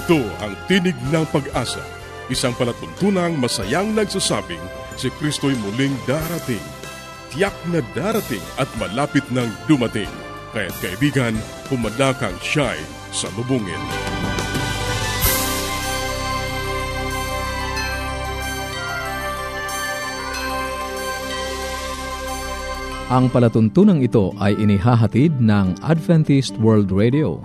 Ito ang Tinig ng Pag-asa, isang palatuntunang masayang nagsasabing si Kristo'y muling darating. Tiyak na darating at malapit nang dumating. Kaya't kaibigan, pumadakang siya'y sa lubungin. Ang palatuntunang ito ay inihahatid ng Adventist World Radio.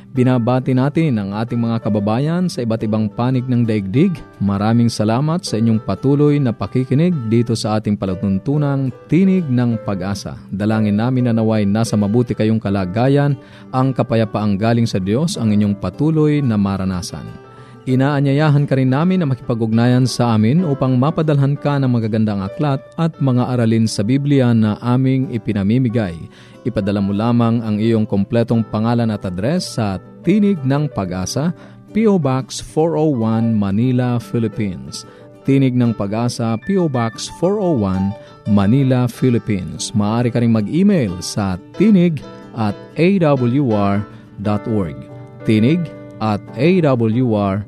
Binabati natin ang ating mga kababayan sa iba't ibang panig ng daigdig. Maraming salamat sa inyong patuloy na pakikinig dito sa ating palatuntunang Tinig ng Pag-asa. Dalangin namin na naway nasa mabuti kayong kalagayan, ang kapayapaang galing sa Diyos ang inyong patuloy na maranasan. Inaanyayahan ka rin namin na makipag-ugnayan sa amin upang mapadalhan ka ng magagandang aklat at mga aralin sa Biblia na aming ipinamimigay. Ipadala mo lamang ang iyong kompletong pangalan at address sa Tinig ng Pag-asa, P.O. Box 401 Manila, Philippines. Tinig ng Pag-asa, P.O. Box 401 Manila, Philippines. Maaari ka rin mag-email sa tinig at awr.org. Tinig at awr.org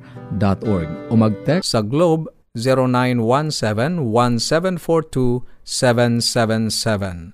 o mag-text sa Globe 0917-1742-777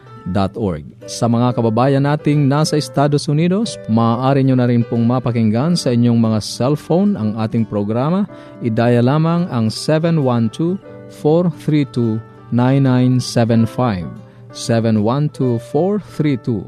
Sa mga kababayan nating nasa Estados Unidos, maaari nyo na rin pong mapakinggan sa inyong mga cellphone ang ating programa. Idaya lamang ang 712-432-9975 712-432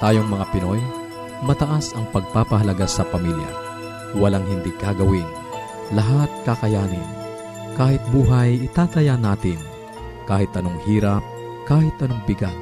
Tayong mga Pinoy, mataas ang pagpapahalaga sa pamilya. Walang hindi kagawin. Lahat kakayanin. Kahit buhay, itataya natin. Kahit anong hirap, kahit anong bigat.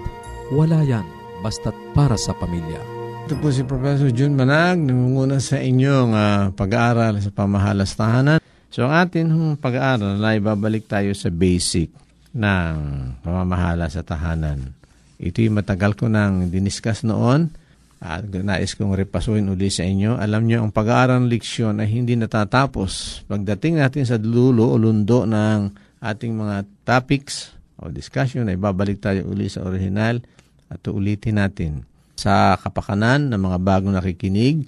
Wala yan, basta't para sa pamilya. Ito po si Professor Jun Manag, nangunguna sa inyong uh, pag-aaral sa pamahalas tahanan. So ang atin pag-aaral ay babalik tayo sa basic ng pamamahala sa tahanan. Ito'y matagal ko nang diniskas noon at nais kong repasuin uli sa inyo. Alam nyo, ang pag-aaral leksyon ay hindi natatapos. Pagdating natin sa dulo o lundo ng ating mga topics o discussion, ay babalik tayo uli sa original at ulitin natin sa kapakanan ng mga bagong nakikinig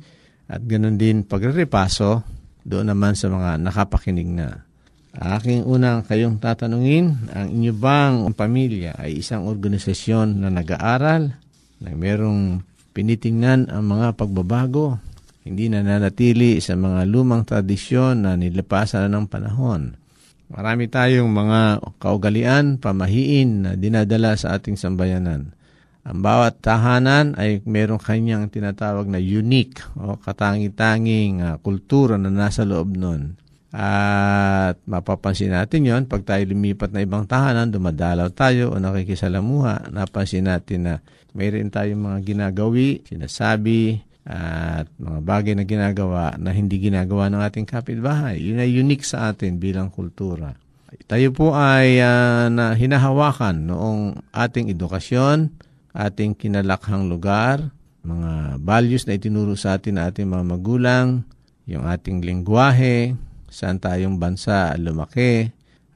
at ganoon din pagre-repaso doon naman sa mga nakapakinig na. Aking unang kayong tatanungin, ang inyo bang pamilya ay isang organisasyon na nag-aaral, na merong pinitingnan ang mga pagbabago, hindi na nanatili sa mga lumang tradisyon na nilapasan ng panahon. Marami tayong mga kaugalian, pamahiin na dinadala sa ating sambayanan. Ang bawat tahanan ay merong kanyang tinatawag na unique o katangi-tanging uh, kultura na nasa loob nun. At mapapansin natin yon pag tayo lumipat na ibang tahanan, dumadalaw tayo o nakikisalamuha, napansin natin na mayroon tayong mga ginagawi, sinasabi, at mga bagay na ginagawa na hindi ginagawa ng ating kapitbahay. Yun ay unique sa atin bilang kultura. Tayo po ay uh, na hinahawakan noong ating edukasyon, ating kinalakhang lugar, mga values na itinuro sa atin ng ating mga magulang, yung ating lingwahe, saan tayong bansa lumaki,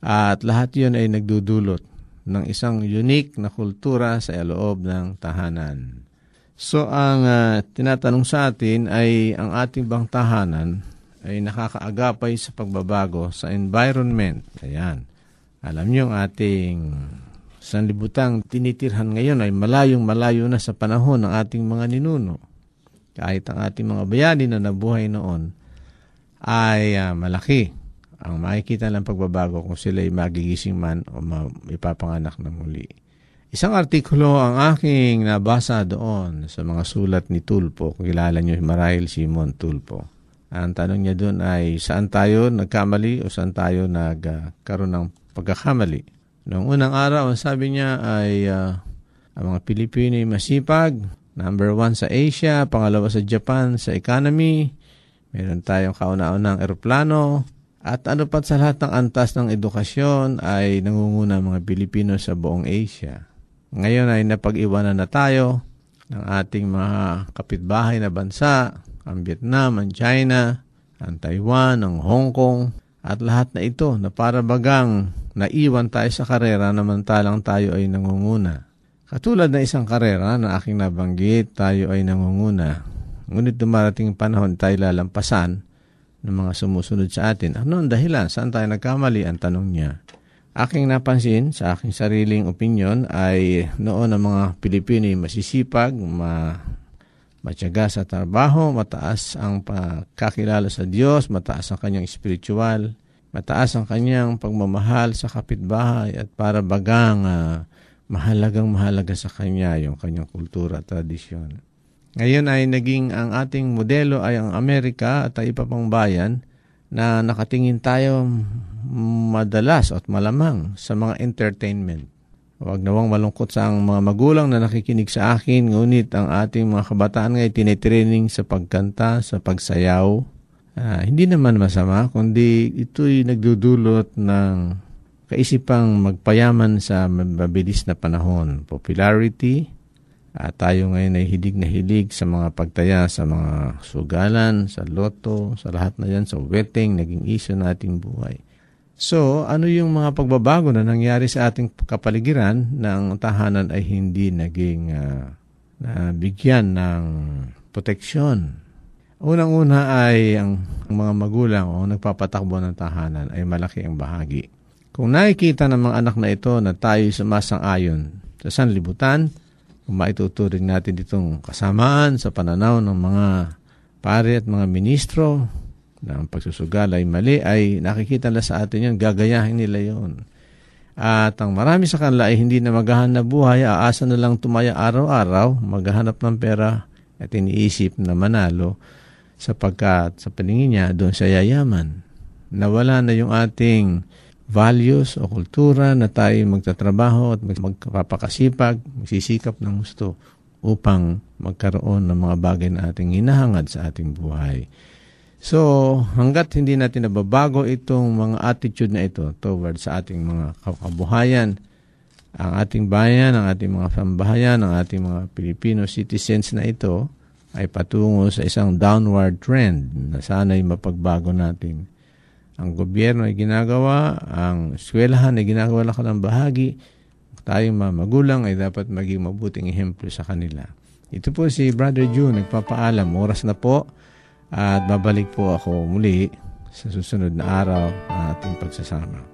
At lahat yun ay nagdudulot ng isang unique na kultura sa loob ng tahanan. So ang uh, tinatanong sa atin ay ang ating bang tahanan ay nakakaagapay sa pagbabago sa environment. Ayan. Alam niyo ang ating sanlibutang tinitirhan ngayon ay malayong malayo na sa panahon ng ating mga ninuno. Kahit ang ating mga bayani na nabuhay noon ay uh, malaki ang makikita ng pagbabago kung sila ay magigising man o ipapanganak na muli. Isang artikulo ang aking nabasa doon sa mga sulat ni Tulpo. Kilala niyo marahil Simon Tulpo. Ang tanong niya doon ay saan tayo nagkamali o saan tayo nagkaroon ng pagkakamali. Noong unang araw, ang sabi niya ay uh, ang mga Pilipino ay masipag, number one sa Asia, pangalawa sa Japan sa economy, meron tayong kauna-unang eroplano, at ano pat sa lahat ng antas ng edukasyon ay nangunguna mga Pilipino sa buong Asia. Ngayon ay napag-iwanan na tayo ng ating mga kapitbahay na bansa, ang Vietnam, ang China, ang Taiwan, ang Hong Kong, at lahat na ito na para bagang naiwan tayo sa karera namantalang tayo ay nangunguna. Katulad na isang karera na aking nabanggit, tayo ay nangunguna. Ngunit dumarating panahon tayo lalampasan ng mga sumusunod sa atin. Ano ang dahilan? Saan tayo nagkamali? Ang tanong niya. Aking napansin sa aking sariling opinion ay noon ang mga Pilipino ay masisipag, ma, matyaga sa trabaho, mataas ang pagkakilala sa Diyos, mataas ang kanyang spiritual, mataas ang kanyang pagmamahal sa kapitbahay at para bagang uh, mahalagang mahalaga sa kanya yung kanyang kultura at tradisyon. Ngayon ay naging ang ating modelo ay ang Amerika at ay iba pang bayan na nakatingin tayo madalas at malamang sa mga entertainment. Huwag nawang malungkot sa ang mga magulang na nakikinig sa akin, ngunit ang ating mga kabataan ngayon tinitraining sa pagkanta, sa pagsayaw. Uh, hindi naman masama, kundi ito'y nagdudulot ng kaisipang magpayaman sa mabilis na panahon. Popularity, at tayo ngayon ay hilig na hilig sa mga pagtaya sa mga sugalan, sa loto, sa lahat na yan, sa wedding, naging iso nating buhay. So, ano yung mga pagbabago na nangyari sa ating kapaligiran ng tahanan ay hindi naging uh, nabigyan ng proteksyon. Unang-una ay ang, ang mga magulang o nagpapatakbo ng tahanan ay malaki ang bahagi. Kung nakikita ng mga anak na ito na tayo sumasang-ayon sa sanlibutan, kung maituturing natin itong kasamaan sa pananaw ng mga pare at mga ministro na ang pagsusugal ay mali, ay nakikita na sa atin yun, gagayahin nila yon. At ang marami sa kanila ay hindi na maghahanap buhay, aasa na lang tumaya araw-araw, maghahanap ng pera at iniisip na manalo sapagkat sa paningin niya doon sa yayaman. Nawala na yung ating values o kultura na tayo magtatrabaho at magpapakasipag, magsisikap ng gusto upang magkaroon ng mga bagay na ating hinahangad sa ating buhay. So, hanggat hindi natin nababago itong mga attitude na ito towards sa ating mga kabuhayan, ang ating bayan, ang ating mga sambahayan, ang ating mga Filipino citizens na ito ay patungo sa isang downward trend na sana'y mapagbago natin ang gobyerno ay ginagawa, ang eskwelahan ay ginagawa lang ng bahagi, tayong mga magulang ay dapat maging mabuting ehemplo sa kanila. Ito po si Brother June, nagpapaalam. Oras na po at babalik po ako muli sa susunod na araw ng ating pagsasama.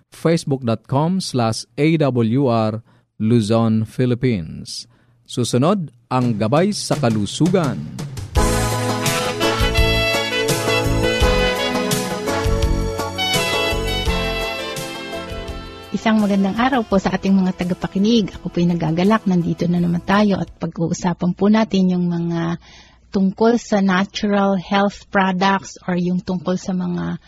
facebook.com slash awr Luzon, Philippines. Susunod, ang Gabay sa Kalusugan. Isang magandang araw po sa ating mga tagapakinig. Ako po'y nagagalak. Nandito na naman tayo at pag-uusapan po natin yung mga tungkol sa natural health products or yung tungkol sa mga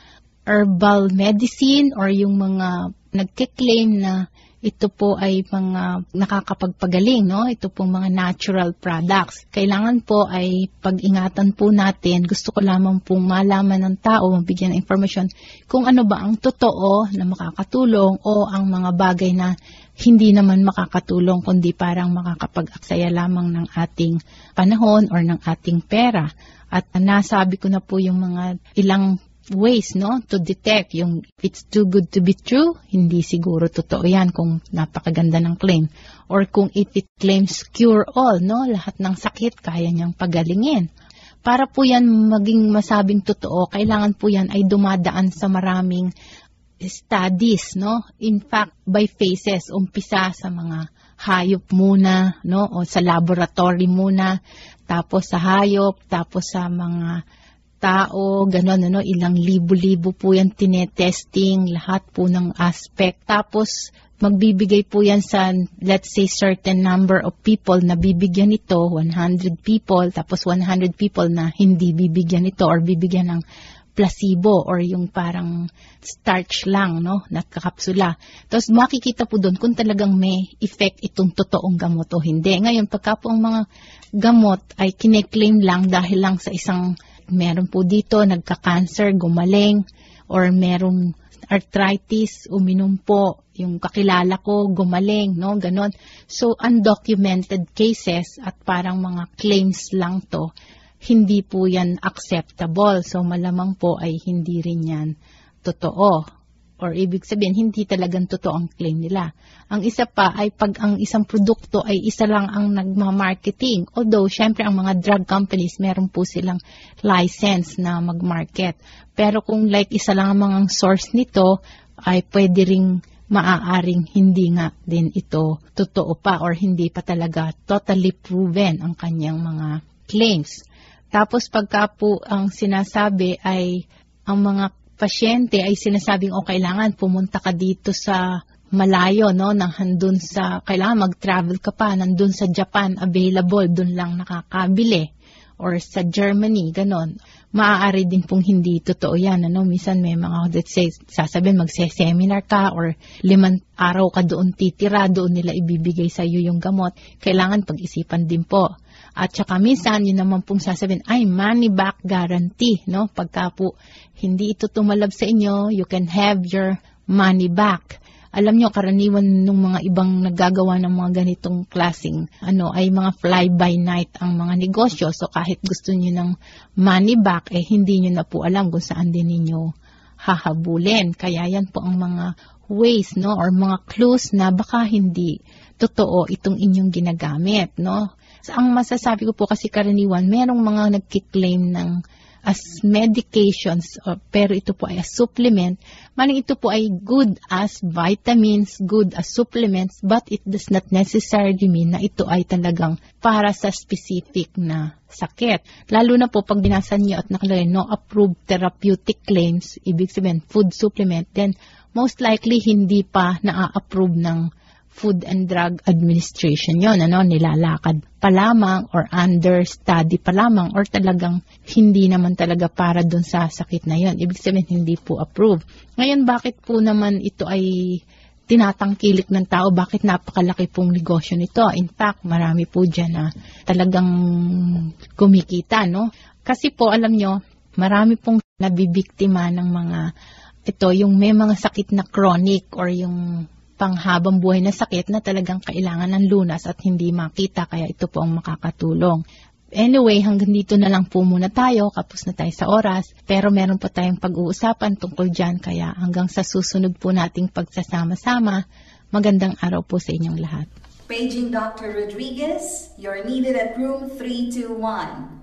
herbal medicine or yung mga nagkiklaim na ito po ay mga nakakapagpagaling, no? Ito pong mga natural products. Kailangan po ay pag-ingatan po natin. Gusto ko lamang pong malaman ng tao, mabigyan ng information kung ano ba ang totoo na makakatulong o ang mga bagay na hindi naman makakatulong kundi parang makakapag-aksaya lamang ng ating panahon or ng ating pera. At nasabi ko na po yung mga ilang ways no to detect yung it's too good to be true hindi siguro totoo yan kung napakaganda ng claim. Or kung if it claims cure all no lahat ng sakit kaya niyang pagalingin. Para po yan maging masabing totoo kailangan po yan ay dumadaan sa maraming studies no? In fact by phases. Umpisa sa mga hayop muna no? O sa laboratory muna. Tapos sa hayop tapos sa mga tao, gano'n, ano, ilang libo-libo po yan tinetesting, lahat po ng aspect. Tapos, magbibigay po yan sa, let's say, certain number of people na bibigyan ito, 100 people, tapos 100 people na hindi bibigyan ito or bibigyan ng placebo or yung parang starch lang, no, na kakapsula. Tapos makikita po doon kung talagang may effect itong totoong gamot o hindi. Ngayon, pagka po ang mga gamot ay kineklaim lang dahil lang sa isang meron po dito nagka-cancer, gumaling, or merong arthritis, uminom po, yung kakilala ko, gumaling, no, ganon. So, undocumented cases at parang mga claims lang to, hindi po yan acceptable. So, malamang po ay hindi rin yan totoo or ibig sabihin hindi talagang totoo ang claim nila. Ang isa pa ay pag ang isang produkto ay isa lang ang nagma-marketing. Although, syempre ang mga drug companies, meron po silang license na mag-market. Pero kung like isa lang ang mga source nito, ay pwede ring maaaring hindi nga din ito totoo pa or hindi pa talaga totally proven ang kanyang mga claims. Tapos pagka po ang sinasabi ay ang mga pasyente ay sinasabing o oh, kailangan pumunta ka dito sa malayo, no, nang handun sa, kailangan mag-travel ka pa, nandun sa Japan, available, dun lang nakakabili. Or sa Germany, ganon. Maaari din pong hindi totoo yan, ano, minsan may mga, let's say, sasabihin, magse-seminar ka, or limang araw ka doon titira, doon nila ibibigay sa iyo yung gamot. Kailangan pag-isipan din po. At saka minsan, yun naman pong sasabihin, ay money back guarantee, no? Pagka po hindi ito tumalab sa inyo, you can have your money back. Alam nyo, karaniwan ng mga ibang naggagawa ng mga ganitong klasing, ano, ay mga fly-by-night ang mga negosyo. So kahit gusto niyo ng money back, eh hindi niyo na po alam kung saan din ninyo hahabulin. Kaya yan po ang mga ways, no, or mga clues na baka hindi totoo itong inyong ginagamit, no. So, ang masasabi ko po kasi karaniwan, merong mga nagkiklaim ng as medications, or, pero ito po ay a supplement. Maling ito po ay good as vitamins, good as supplements, but it does not necessarily mean na ito ay talagang para sa specific na sakit. Lalo na po pag binasa niyo at nakalagay no approved therapeutic claims, ibig sabihin food supplement, then most likely hindi pa na-approve ng Food and Drug Administration yon ano, nilalakad pa lamang or under study pa lamang or talagang hindi naman talaga para dun sa sakit na yon. Ibig sabihin, hindi po approved. Ngayon, bakit po naman ito ay tinatangkilik ng tao bakit napakalaki pong negosyo nito. In fact, marami po dyan na talagang kumikita, no? Kasi po, alam nyo, marami pong nabibiktima ng mga, ito, yung may mga sakit na chronic or yung panghabang buhay na sakit na talagang kailangan ng lunas at hindi makita, kaya ito po ang makakatulong. Anyway, hanggang dito na lang po muna tayo, kapos na tayo sa oras, pero meron pa tayong pag-uusapan tungkol dyan, kaya hanggang sa susunod po nating pagsasama-sama, magandang araw po sa inyong lahat. Paging Dr. Rodriguez, you're needed at room 321.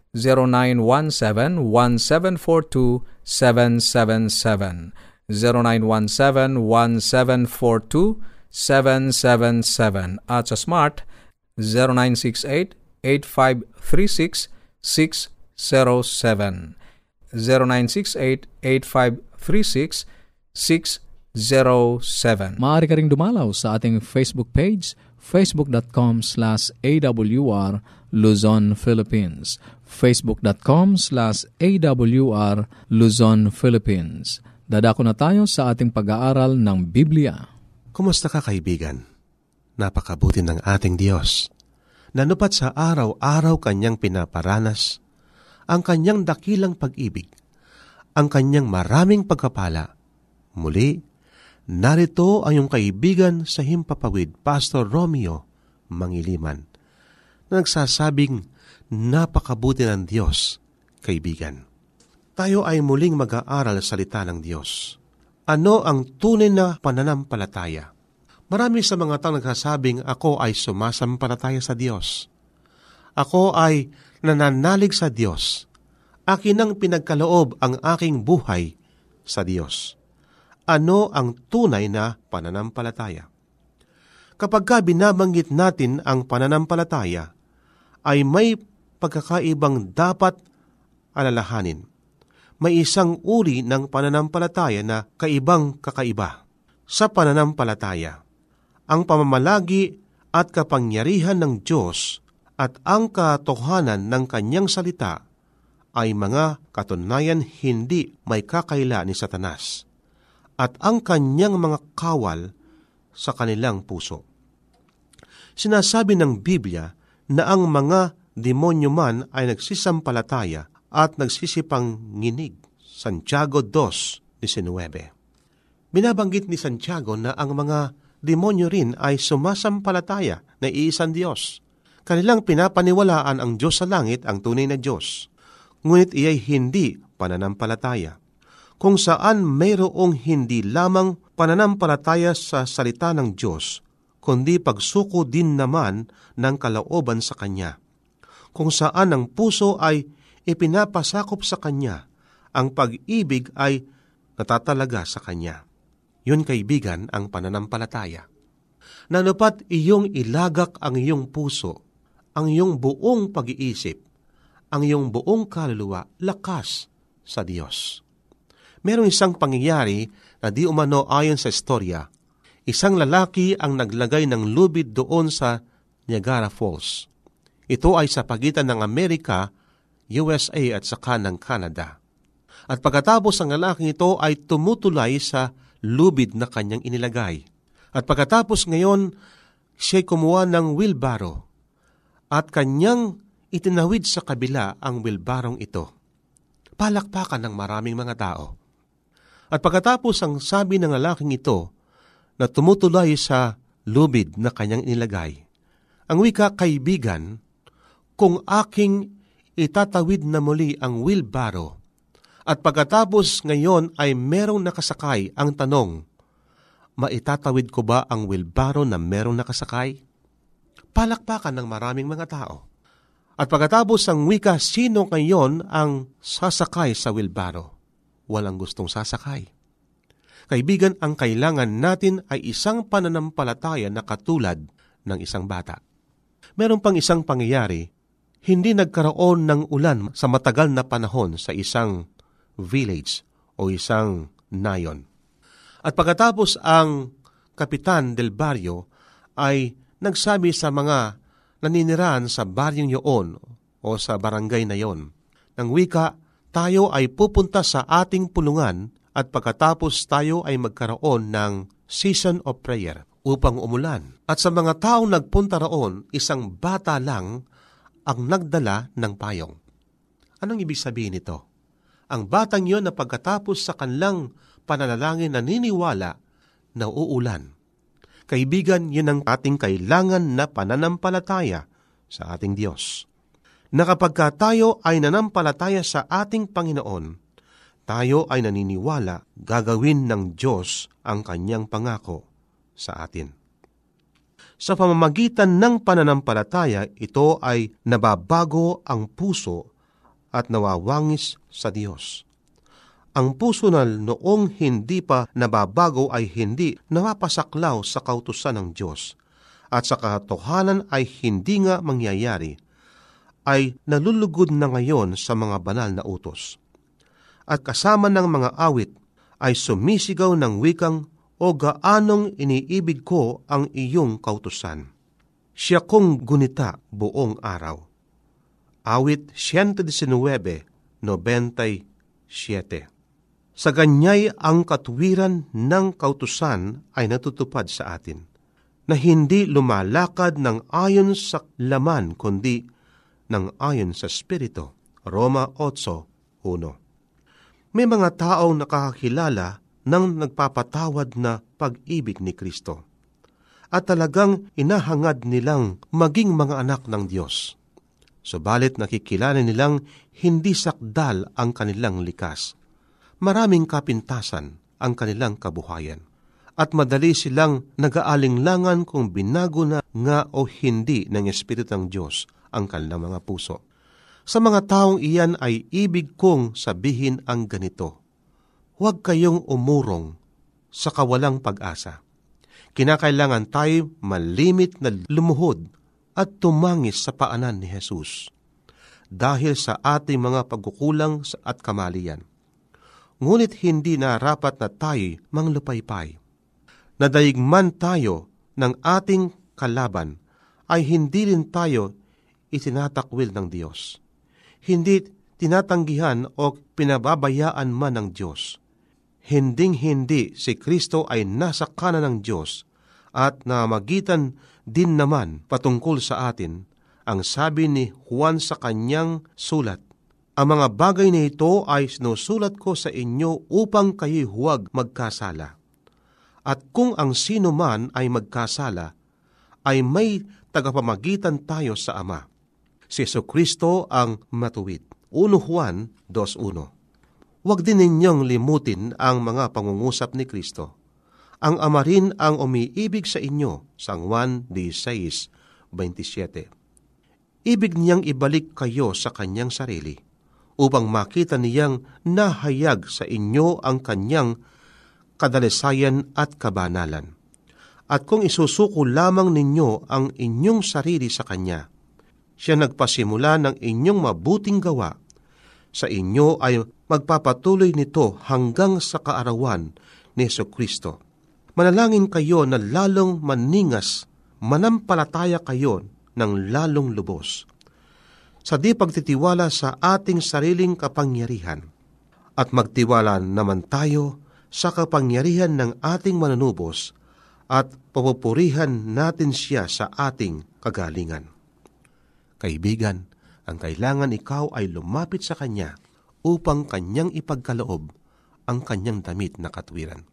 0917-1742-777. 0917-1742-777. At sa Smart 0968-8536-607. 0968-8536-607. Maaari ka rin dumalaw sa ating Facebook page, facebook.com slash awr Luzon, Philippines. facebook.com slash awr Luzon, Philippines. Dadako na tayo sa ating pag-aaral ng Biblia. Kumusta ka kaibigan? Napakabuti ng ating Diyos. Nanupat sa araw-araw kanyang pinaparanas, ang kanyang dakilang pag-ibig, ang kanyang maraming pagkapala. Muli, narito ang iyong kaibigan sa Himpapawid, Pastor Romeo Mangiliman, na nagsasabing napakabuti ng Diyos, kaibigan. Tayo ay muling mag-aaral sa salita ng Diyos. Ano ang tunay na pananampalataya? Marami sa mga tao nagsasabing ako ay sumasampalataya sa Diyos. Ako ay nananalig sa Diyos. Akin ang pinagkaloob ang aking buhay sa Diyos. Ano ang tunay na pananampalataya? Kapag ka binabanggit natin ang pananampalataya, ay may pagkakaibang dapat alalahanin. May isang uri ng pananampalataya na kaibang kakaiba. Sa pananampalataya, ang pamamalagi at kapangyarihan ng Diyos at ang katotohanan ng kanyang salita ay mga katunayan hindi may kakaila ni Satanas at ang kanyang mga kawal sa kanilang puso. Sinasabi ng Biblia na ang mga demonyo man ay nagsisampalataya at nagsisipang nginig. Santiago 2.19 Binabanggit ni Santiago na ang mga demonyo rin ay sumasampalataya na iisang Diyos. Kanilang pinapaniwalaan ang Diyos sa langit ang tunay na Diyos. Ngunit iyay hindi pananampalataya. Kung saan mayroong hindi lamang pananampalataya sa salita ng Diyos, kundi pagsuko din naman ng kalooban sa Kanya. Kung saan ang puso ay ipinapasakop sa Kanya, ang pag-ibig ay natatalaga sa Kanya. Yun kaibigan ang pananampalataya. Nanupat iyong ilagak ang iyong puso, ang iyong buong pag-iisip, ang iyong buong kaluluwa, lakas sa Diyos. Merong isang pangyayari na di umano ayon sa istorya. Isang lalaki ang naglagay ng lubid doon sa Niagara Falls. Ito ay sa pagitan ng Amerika, USA at saka ng Canada. At pagkatapos ang lalaking ito ay tumutulay sa lubid na kanyang inilagay. At pagkatapos ngayon, siya'y kumuha ng wheelbarrow at kanyang itinawid sa kabila ang wheelbarrow ito. Palakpakan ng maraming mga tao. At pagkatapos ang sabi ng lalaking ito na tumutulay sa lubid na kanyang inilagay, ang wika kaibigan, kung aking itatawid na muli ang wheelbarrow, at pagkatapos ngayon ay merong nakasakay ang tanong, Maitatawid ko ba ang wilbaro na merong nakasakay? Palakpakan ng maraming mga tao. At pagkatapos ang wika, sino ngayon ang sasakay sa wilbaro? Walang gustong sasakay. Kaibigan, ang kailangan natin ay isang pananampalataya na katulad ng isang bata. Meron pang isang pangyayari, hindi nagkaroon ng ulan sa matagal na panahon sa isang village o isang nayon. At pagkatapos ang kapitan del baryo ay nagsabi sa mga naninirahan sa baryong yun o sa barangay na yon, ng wika, tayo ay pupunta sa ating pulungan at pagkatapos tayo ay magkaroon ng season of prayer upang umulan. At sa mga taong nagpunta roon, isang bata lang ang nagdala ng payong. Anong ibig sabihin nito? Ang batang yon na pagkatapos sa kanlang pananalangin naniniwala na uulan. Kaibigan, yun ang ating kailangan na pananampalataya sa ating Diyos. Na tayo ay nanampalataya sa ating Panginoon, tayo ay naniniwala gagawin ng Diyos ang kanyang pangako sa atin. Sa pamamagitan ng pananampalataya, ito ay nababago ang puso at nawawangis sa Diyos. Ang puso na noong hindi pa nababago ay hindi napapasaklaw sa kautusan ng Diyos at sa katotohanan ay hindi nga mangyayari, ay nalulugod na ngayon sa mga banal na utos at kasama ng mga awit ay sumisigaw ng wikang o gaanong iniibig ko ang iyong kautusan. Siya kong gunita buong araw. Awit 119, 97 Sa ganyay ang katwiran ng kautusan ay natutupad sa atin, na hindi lumalakad ng ayon sa laman kundi ng ayon sa Espiritu. Roma 8, 1 may mga taong nakakakilala ng nagpapatawad na pag-ibig ni Kristo. At talagang inahangad nilang maging mga anak ng Diyos. Subalit nakikilala nilang hindi sakdal ang kanilang likas. Maraming kapintasan ang kanilang kabuhayan. At madali silang nag-aalinglangan kung binago na nga o hindi ng Espiritu ng Diyos ang kanilang mga puso. Sa mga taong iyan ay ibig kong sabihin ang ganito, Huwag kayong umurong sa kawalang pag-asa. Kinakailangan tayo malimit na lumuhod at tumangis sa paanan ni Jesus dahil sa ating mga pagkukulang at kamalian. Ngunit hindi narapat na tayo manglupaypay. Nadaigman tayo ng ating kalaban ay hindi rin tayo itinatakwil ng Diyos hindi tinatanggihan o pinababayaan man ng Diyos. Hinding-hindi si Kristo ay nasa kanan ng Diyos at namagitan din naman patungkol sa atin ang sabi ni Juan sa kanyang sulat. Ang mga bagay na ito ay sinusulat ko sa inyo upang kayo huwag magkasala. At kung ang sino man ay magkasala, ay may tagapamagitan tayo sa Ama si Kristo ang matuwid. 1 Juan 2.1 Huwag din ninyong limutin ang mga pangungusap ni Kristo. Ang Ama rin ang umiibig sa inyo, sang 1.16.27. Ibig niyang ibalik kayo sa kanyang sarili upang makita niyang nahayag sa inyo ang kanyang kadalisayan at kabanalan. At kung isusuko lamang ninyo ang inyong sarili sa Kanya, siya nagpasimula ng inyong mabuting gawa. Sa inyo ay magpapatuloy nito hanggang sa kaarawan ni Yeso Kristo. Manalangin kayo na lalong maningas, manampalataya kayo ng lalong lubos. Sa di pagtitiwala sa ating sariling kapangyarihan, at magtiwala naman tayo sa kapangyarihan ng ating mananubos at papupurihan natin siya sa ating kagalingan. Kaibigan, ang kailangan ikaw ay lumapit sa Kanya upang Kanyang ipagkaloob ang Kanyang damit na katwiran.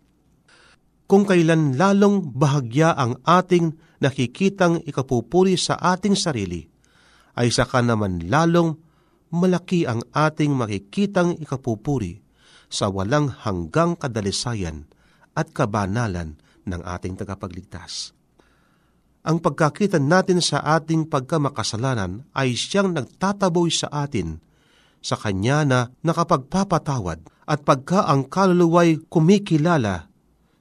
Kung kailan lalong bahagya ang ating nakikitang ikapupuri sa ating sarili, ay saka naman lalong malaki ang ating makikitang ikapupuri sa walang hanggang kadalisayan at kabanalan ng ating tagapagligtas. Ang pagkakita natin sa ating pagkamakasalanan ay siyang nagtataboy sa atin sa Kanya na nakapagpapatawad at pagka ang kaluluway kumikilala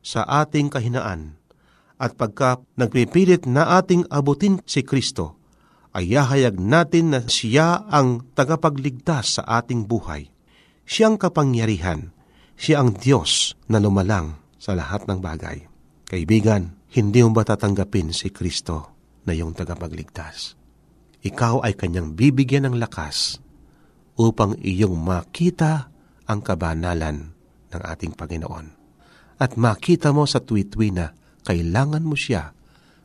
sa ating kahinaan at pagka nagpipilit na ating abutin si Kristo, ay yahayag natin na siya ang tagapagligtas sa ating buhay. Siyang kapangyarihan, siya ang Diyos na lumalang sa lahat ng bagay. Kaibigan, hindi mo ba tatanggapin si Kristo na iyong tagapagligtas? Ikaw ay kanyang bibigyan ng lakas upang iyong makita ang kabanalan ng ating Panginoon. At makita mo sa tuwi-tuwi na kailangan mo siya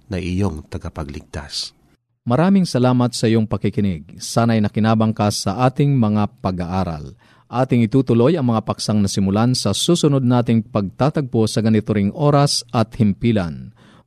na iyong tagapagligtas. Maraming salamat sa iyong pakikinig. Sana'y nakinabang ka sa ating mga pag-aaral. Ating itutuloy ang mga paksang nasimulan sa susunod nating pagtatagpo sa ganito ring oras at himpilan.